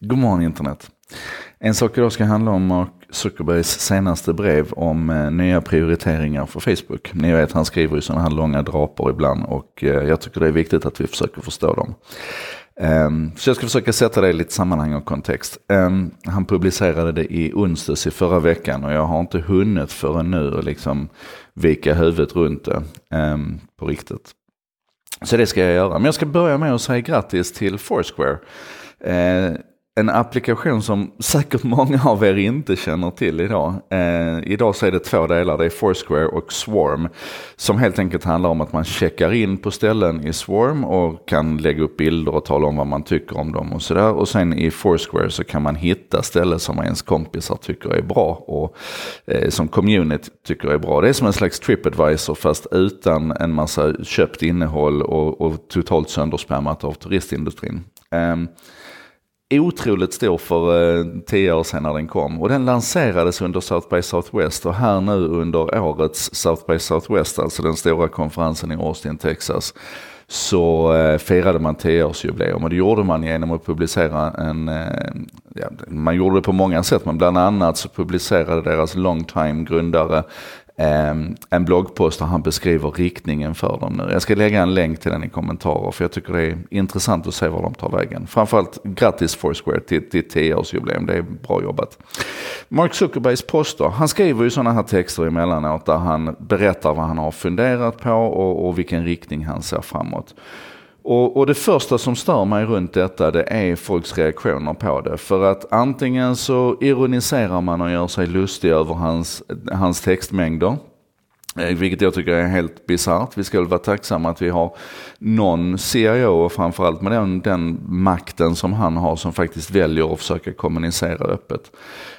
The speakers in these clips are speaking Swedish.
God morgon internet. En sak idag ska handla om Mark Zuckerbergs senaste brev om eh, nya prioriteringar för Facebook. Ni vet han skriver ju sådana här långa draper ibland och eh, jag tycker det är viktigt att vi försöker förstå dem. Ehm, så jag ska försöka sätta det i lite sammanhang och kontext. Ehm, han publicerade det i onsdags i förra veckan och jag har inte hunnit förrän nu liksom vika huvudet runt det ehm, på riktigt. Så det ska jag göra. Men jag ska börja med att säga grattis till Foursquare. En applikation som säkert många av er inte känner till idag. Eh, idag så är det två delar, det är Foursquare och Swarm. Som helt enkelt handlar om att man checkar in på ställen i Swarm och kan lägga upp bilder och tala om vad man tycker om dem och sådär. Och sen i Foursquare så kan man hitta ställen som ens kompisar tycker är bra och eh, som community tycker är bra. Det är som en slags TripAdvisor fast utan en massa köpt innehåll och, och totalt sönderspammat av turistindustrin. Eh, otroligt stor för eh, tio år sedan när den kom. Och den lanserades under South by Southwest och här nu under årets South by Southwest, alltså den stora konferensen i Austin, Texas, så eh, firade man 10-årsjubileum och det gjorde man genom att publicera en, eh, ja, man gjorde det på många sätt men bland annat så publicerade deras long time grundare Ehm, en bloggpost där han beskriver riktningen för dem nu. Jag ska lägga en länk till den i kommentarer för jag tycker det är intressant att se var de tar vägen. Framförallt grattis Foursquare till, till 10-årsjubileum, det är bra jobbat. Mark Zuckerbergs poster, han skriver ju sådana här texter emellanåt där han berättar vad han har funderat på och, och vilken riktning han ser framåt. Och, och, det första som stör mig runt detta det är folks reaktioner på det. För att antingen så ironiserar man och gör sig lustig över hans, hans textmängder. Eh, vilket jag tycker är helt bisarrt. Vi ska väl vara tacksamma att vi har någon CIO och framförallt med den, den makten som han har som faktiskt väljer att försöka kommunicera öppet.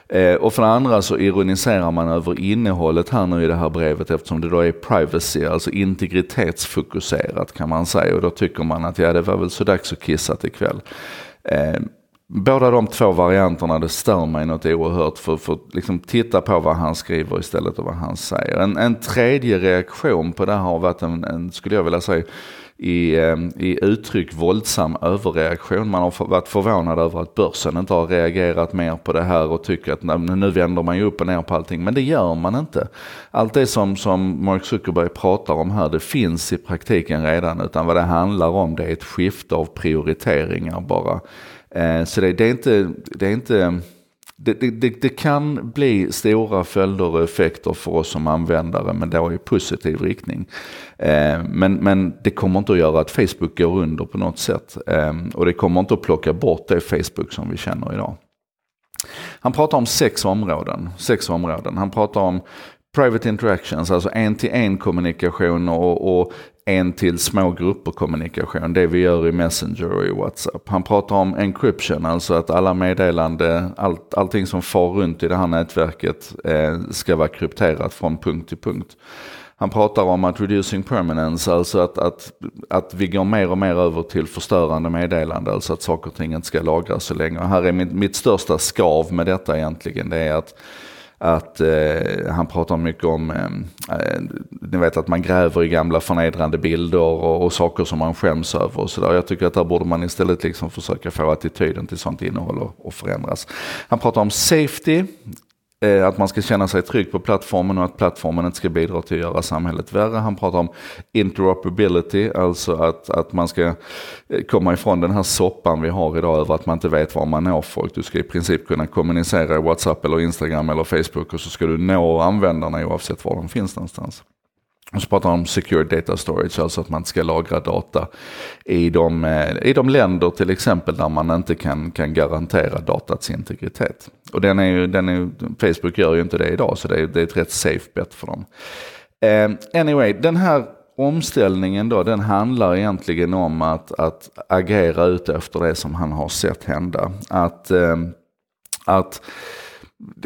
Eh, och för det andra så ironiserar man över innehållet här nu i det här brevet eftersom det då är privacy, alltså integritetsfokuserat kan man säga. Och då tycker man att ja, det var väl så dags att kissa ikväll. Eh, båda de två varianterna, det stör mig något oerhört. För, för liksom titta på vad han skriver istället och vad han säger. En, en tredje reaktion på det här har varit en, en skulle jag vilja säga, i, ehm, i uttryck våldsam överreaktion. Man har varit förvånad över att börsen inte har reagerat mer på det här och tycker att nu vänder man ju upp och ner på allting. Men det gör man inte. Allt det som, som Mark Zuckerberg pratar om här, det finns i praktiken redan. Utan vad det handlar om det är ett skifte av prioriteringar bara. Eh, så det, det, är inte, det är inte det, det, det, kan bli stora följder och effekter för oss som användare, men då i positiv riktning. Eh, men, men det kommer inte att göra att Facebook går under på något sätt. Eh, och det kommer inte att plocka bort det Facebook som vi känner idag. Han pratar om sex områden. Sex områden. Han pratar om private interactions, alltså en-till-en kommunikation och, och en till små grupper kommunikation. Det vi gör i Messenger och i WhatsApp. Han pratar om encryption, alltså att alla meddelande, allt, allting som far runt i det här nätverket eh, ska vara krypterat från punkt till punkt. Han pratar om att reducing permanence, alltså att, att, att vi går mer och mer över till förstörande meddelande, alltså att saker och ting inte ska lagras så länge. Och här är mitt, mitt största skav med detta egentligen, det är att att eh, han pratar mycket om, eh, eh, ni vet att man gräver i gamla förnedrande bilder och, och saker som man skäms över och sådär. Jag tycker att där borde man istället liksom försöka få attityden till sånt innehåll att förändras. Han pratar om safety, Eh, att man ska känna sig trygg på plattformen och att plattformen inte ska bidra till att göra samhället värre. Han pratar om interoperability, alltså att, att man ska eh, komma ifrån den här soppan vi har idag över att man inte vet var man når folk. Du ska i princip kunna kommunicera i WhatsApp eller Instagram eller Facebook och så ska du nå användarna oavsett var de finns någonstans. Och så pratar han om secure data storage, alltså att man ska lagra data i de, eh, i de länder till exempel där man inte kan, kan garantera datats integritet. Och den är ju, den är, Facebook gör ju inte det idag så det är, det är ett rätt safe bet för dem. Eh, anyway, den här omställningen då, den handlar egentligen om att, att agera ut efter det som han har sett hända. Att, eh, att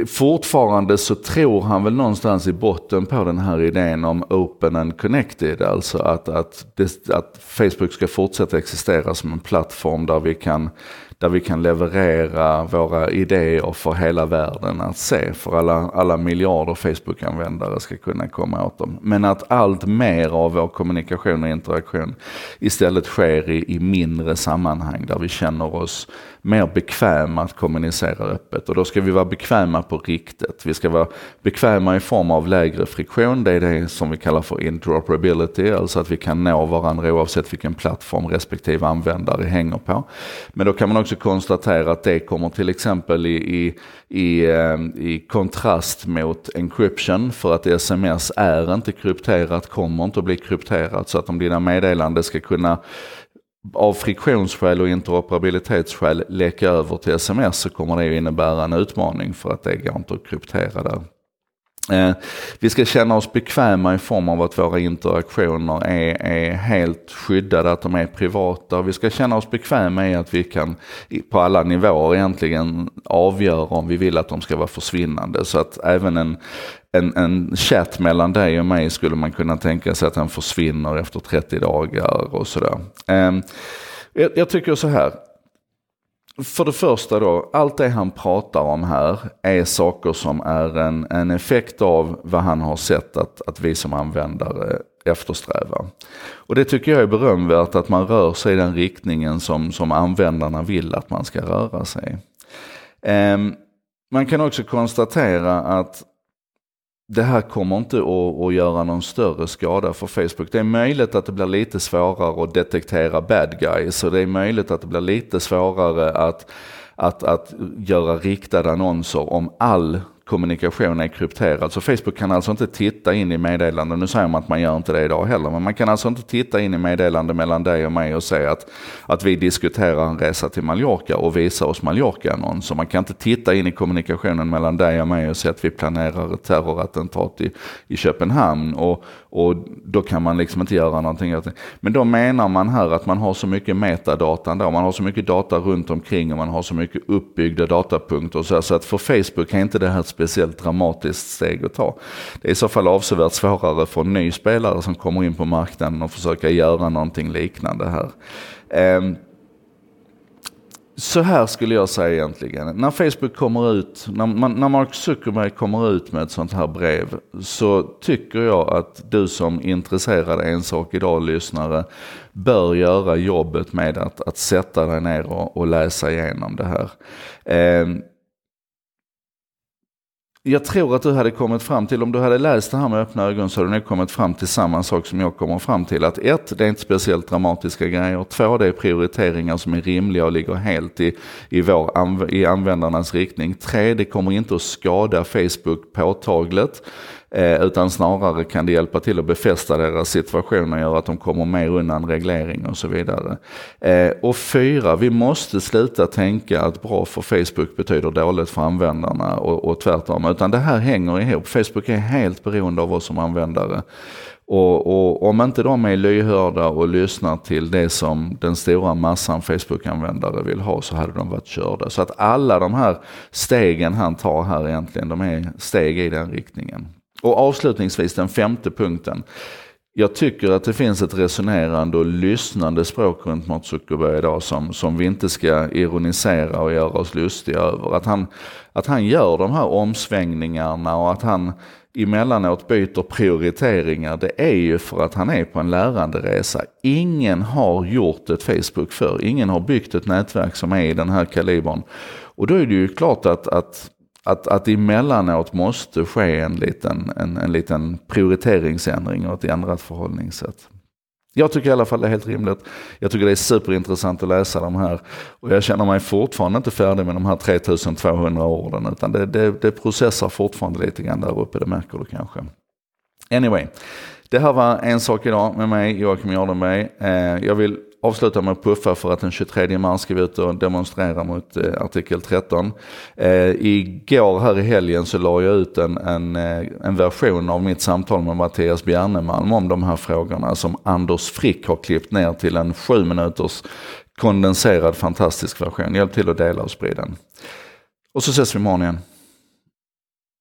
Fortfarande så tror han väl någonstans i botten på den här idén om open and connected. Alltså att, att, det, att Facebook ska fortsätta existera som en plattform där vi kan där vi kan leverera våra idéer för hela världen att se, för alla, alla miljarder Facebook-användare ska kunna komma åt dem. Men att allt mer av vår kommunikation och interaktion istället sker i, i mindre sammanhang där vi känner oss mer bekväma att kommunicera öppet. Och då ska vi vara bekväma på riktigt. Vi ska vara bekväma i form av lägre friktion. Det är det som vi kallar för interoperability. Alltså att vi kan nå varandra oavsett vilken plattform respektive användare hänger på. Men då kan man också konstatera att det kommer till exempel i, i, i, eh, i kontrast mot encryption. För att sms är inte krypterat, kommer inte att bli krypterat. Så att om dina meddelanden ska kunna av friktionsskäl och interoperabilitetsskäl läcka över till sms så kommer det innebära en utmaning för att det går inte att kryptera där. Eh, vi ska känna oss bekväma i form av att våra interaktioner är, är helt skyddade, att de är privata. Vi ska känna oss bekväma i att vi kan på alla nivåer egentligen avgöra om vi vill att de ska vara försvinnande. Så att även en, en, en chatt mellan dig och mig skulle man kunna tänka sig att den försvinner efter 30 dagar och sådär. Eh, jag, jag tycker så här, för det första då, allt det han pratar om här är saker som är en, en effekt av vad han har sett att, att vi som användare eftersträvar. Och det tycker jag är berömvärt att man rör sig i den riktningen som, som användarna vill att man ska röra sig. Um, man kan också konstatera att det här kommer inte att, att, göra någon större skada för Facebook. Det är möjligt att det blir lite svårare att detektera bad guys och det är möjligt att det blir lite svårare att, att, att göra riktade annonser om all kommunikation är krypterad. Så Facebook kan alltså inte titta in i meddelanden. Nu säger man att man gör inte det idag heller. Men man kan alltså inte titta in i meddelanden mellan dig och mig och säga att, att vi diskuterar en resa till Mallorca och visa oss Mallorca-annonser. Man kan inte titta in i kommunikationen mellan dig och mig och säga att vi planerar ett terrorattentat i, i Köpenhamn. Och, och då kan man liksom inte göra någonting. Men då menar man här att man har så mycket metadata då. Man har så mycket data runt omkring och man har så mycket uppbyggda datapunkter. Så, så att för Facebook är inte det här ett speciellt dramatiskt steg att ta. Det är i så fall avsevärt svårare för en ny spelare som kommer in på marknaden och försöka göra någonting liknande här. Ehm, så här skulle jag säga egentligen. När Facebook kommer ut, när, man, när Mark Zuckerberg kommer ut med ett sånt här brev så tycker jag att du som intresserad En sak idag-lyssnare bör göra jobbet med att, att sätta dig ner och, och läsa igenom det här. Eh, jag tror att du hade kommit fram till, om du hade läst det här med öppna ögon så hade du nog kommit fram till samma sak som jag kommer fram till. Att ett, det är inte speciellt dramatiska grejer. Två, det är prioriteringar som är rimliga och ligger helt i, i, vår, i användarnas riktning. Tre, det kommer inte att skada Facebook påtagligt. Eh, utan snarare kan det hjälpa till att befästa deras situation och göra att de kommer mer undan reglering och så vidare. Eh, och fyra, vi måste sluta tänka att bra för Facebook betyder dåligt för användarna och, och tvärtom. Utan det här hänger ihop. Facebook är helt beroende av oss som användare. Och, och, om inte de är lyhörda och lyssnar till det som den stora massan Facebook-användare vill ha så hade de varit körda. Så att alla de här stegen han tar här egentligen, de är steg i den riktningen. Och avslutningsvis den femte punkten. Jag tycker att det finns ett resonerande och lyssnande språk runt Mark Zuckerberg idag som, som vi inte ska ironisera och göra oss lustiga över. Att han, att han gör de här omsvängningarna och att han emellanåt byter prioriteringar, det är ju för att han är på en läranderesa. Ingen har gjort ett Facebook för, ingen har byggt ett nätverk som är i den här kalibern. Och då är det ju klart att, att att, att emellanåt måste ske en liten, en, en liten prioriteringsändring och ett ändrat förhållningssätt. Jag tycker i alla fall det är helt rimligt. Jag tycker det är superintressant att läsa de här. Och jag känner mig fortfarande inte färdig med de här 3200 orden. Utan det, det, det processar fortfarande lite grann där uppe, det märker du kanske. Anyway, det här var en sak idag med mig, Joakim Jardenberg. Eh, jag vill avsluta med att puffa för att den 23 mars ska vi ut och demonstrera mot eh, artikel 13. Eh, igår här i helgen så la jag ut en, en, eh, en version av mitt samtal med Mattias Bjernemalm om de här frågorna som Anders Frick har klippt ner till en sju minuters kondenserad fantastisk version. Hjälp till att dela och sprida den. Och så ses vi imorgon igen.